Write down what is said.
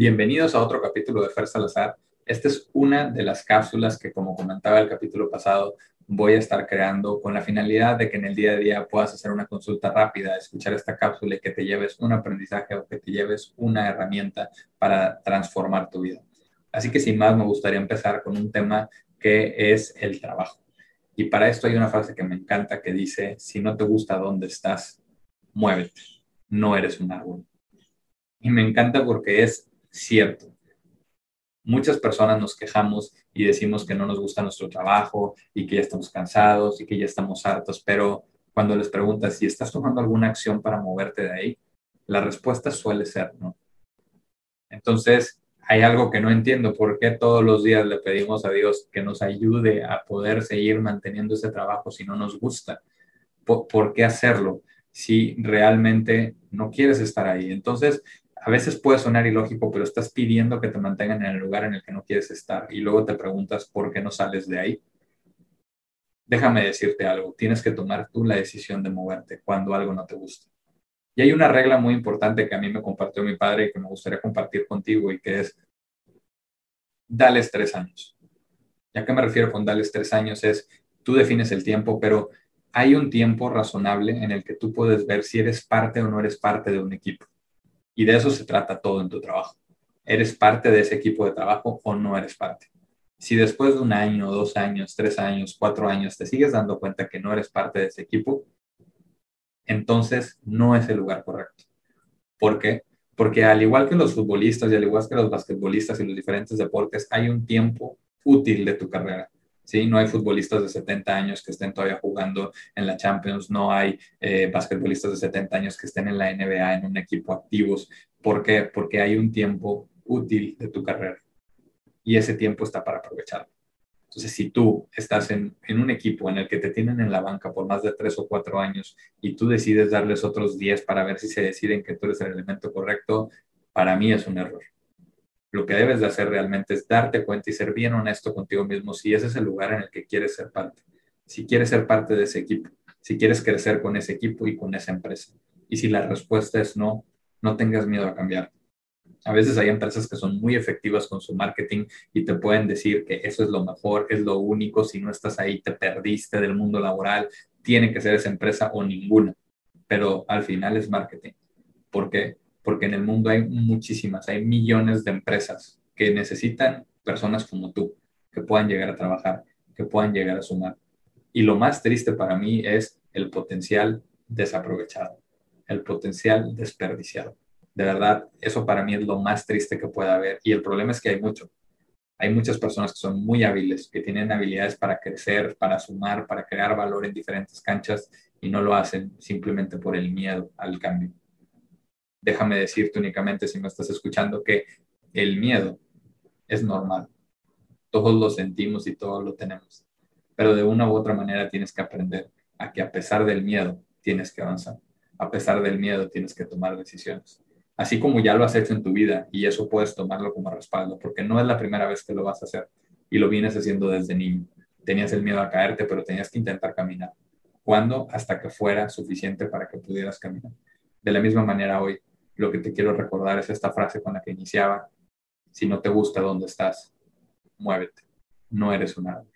Bienvenidos a otro capítulo de Fer Salazar. Esta es una de las cápsulas que, como comentaba el capítulo pasado, voy a estar creando con la finalidad de que en el día a día puedas hacer una consulta rápida, escuchar esta cápsula y que te lleves un aprendizaje o que te lleves una herramienta para transformar tu vida. Así que sin más, me gustaría empezar con un tema que es el trabajo. Y para esto hay una frase que me encanta que dice, si no te gusta dónde estás, muévete, no eres un árbol. Y me encanta porque es cierto. Muchas personas nos quejamos y decimos que no nos gusta nuestro trabajo y que ya estamos cansados y que ya estamos hartos, pero cuando les preguntas si estás tomando alguna acción para moverte de ahí, la respuesta suele ser no. Entonces, hay algo que no entiendo, ¿por qué todos los días le pedimos a Dios que nos ayude a poder seguir manteniendo ese trabajo si no nos gusta? ¿Por, qué hacerlo si realmente no quieres estar ahí? Entonces, a veces puede sonar ilógico, pero estás pidiendo que te mantengan en el lugar en el que no quieres estar y luego te preguntas por qué no sales de ahí. Déjame decirte algo, tienes que tomar tú la decisión de moverte cuando algo no te gusta. Y hay una regla muy importante que a mí me compartió mi padre y que me gustaría compartir contigo y que es, dales tres años. ¿Ya que me refiero con dales tres años? Es, tú defines el tiempo, pero hay un tiempo razonable en el que tú puedes ver si eres parte o no eres parte de un equipo. Y de eso se trata todo en tu trabajo. ¿Eres parte de ese equipo de trabajo o no eres parte? Si después de un año, dos años, tres años, cuatro años te sigues dando cuenta que no eres parte de ese equipo, entonces no es el lugar correcto. ¿Por qué? Porque al igual que los futbolistas y al igual que los basquetbolistas y los diferentes deportes, hay un tiempo útil de tu carrera. ¿Sí? No hay futbolistas de 70 años que estén todavía jugando en la Champions, no hay eh, basquetbolistas de 70 años que estén en la NBA en un equipo activos. ¿Por qué? Porque hay un tiempo útil de tu carrera y ese tiempo está para aprovecharlo. Entonces, si tú estás en, en, un equipo en el que te tienen en la banca por más de tres o cuatro años y tú decides darles otros 10 para ver si se deciden que tú eres el elemento correcto, para mí es un error. Lo que debes de hacer realmente es darte cuenta y ser bien honesto contigo mismo si ese es el lugar en el que quieres ser parte, si quieres ser parte de ese equipo, si quieres crecer con ese equipo y con esa empresa. Y si la respuesta es no, no tengas miedo a cambiar. A veces hay empresas que son muy efectivas con su marketing y te pueden decir que eso es lo mejor, es lo único, si no estás ahí te perdiste del mundo laboral, tiene que ser esa empresa o ninguna. Pero al final es marketing. ¿Por qué? Porque en el mundo hay muchísimas, hay millones de empresas que necesitan personas como tú, que puedan llegar a trabajar, que puedan llegar a sumar. Y lo más triste para mí es el potencial desaprovechado, el potencial desperdiciado. De verdad, eso para mí es lo más triste que pueda haber. Y el problema es que hay mucho. Hay muchas personas que son muy hábiles, que tienen habilidades para crecer, para sumar, para crear valor en diferentes canchas y no lo hacen simplemente por el miedo al cambio déjame decirte únicamente si me estás escuchando que el miedo es normal. Todos lo sentimos y todos lo tenemos. Pero de una u otra manera tienes que aprender a que a pesar del miedo tienes que avanzar. A pesar del miedo tienes que tomar decisiones. Así como ya lo has hecho en tu vida y eso puedes tomarlo como respaldo, porque no es la primera vez que lo vas a hacer y lo vienes haciendo desde niño. Tenías el miedo a caerte, pero tenías que intentar caminar. ¿Cuándo? Hasta que fuera suficiente para que pudieras caminar. De la misma manera hoy, lo que te quiero recordar es esta frase con la que iniciaba. Si no te gusta dónde estás, muévete. No eres un árbol.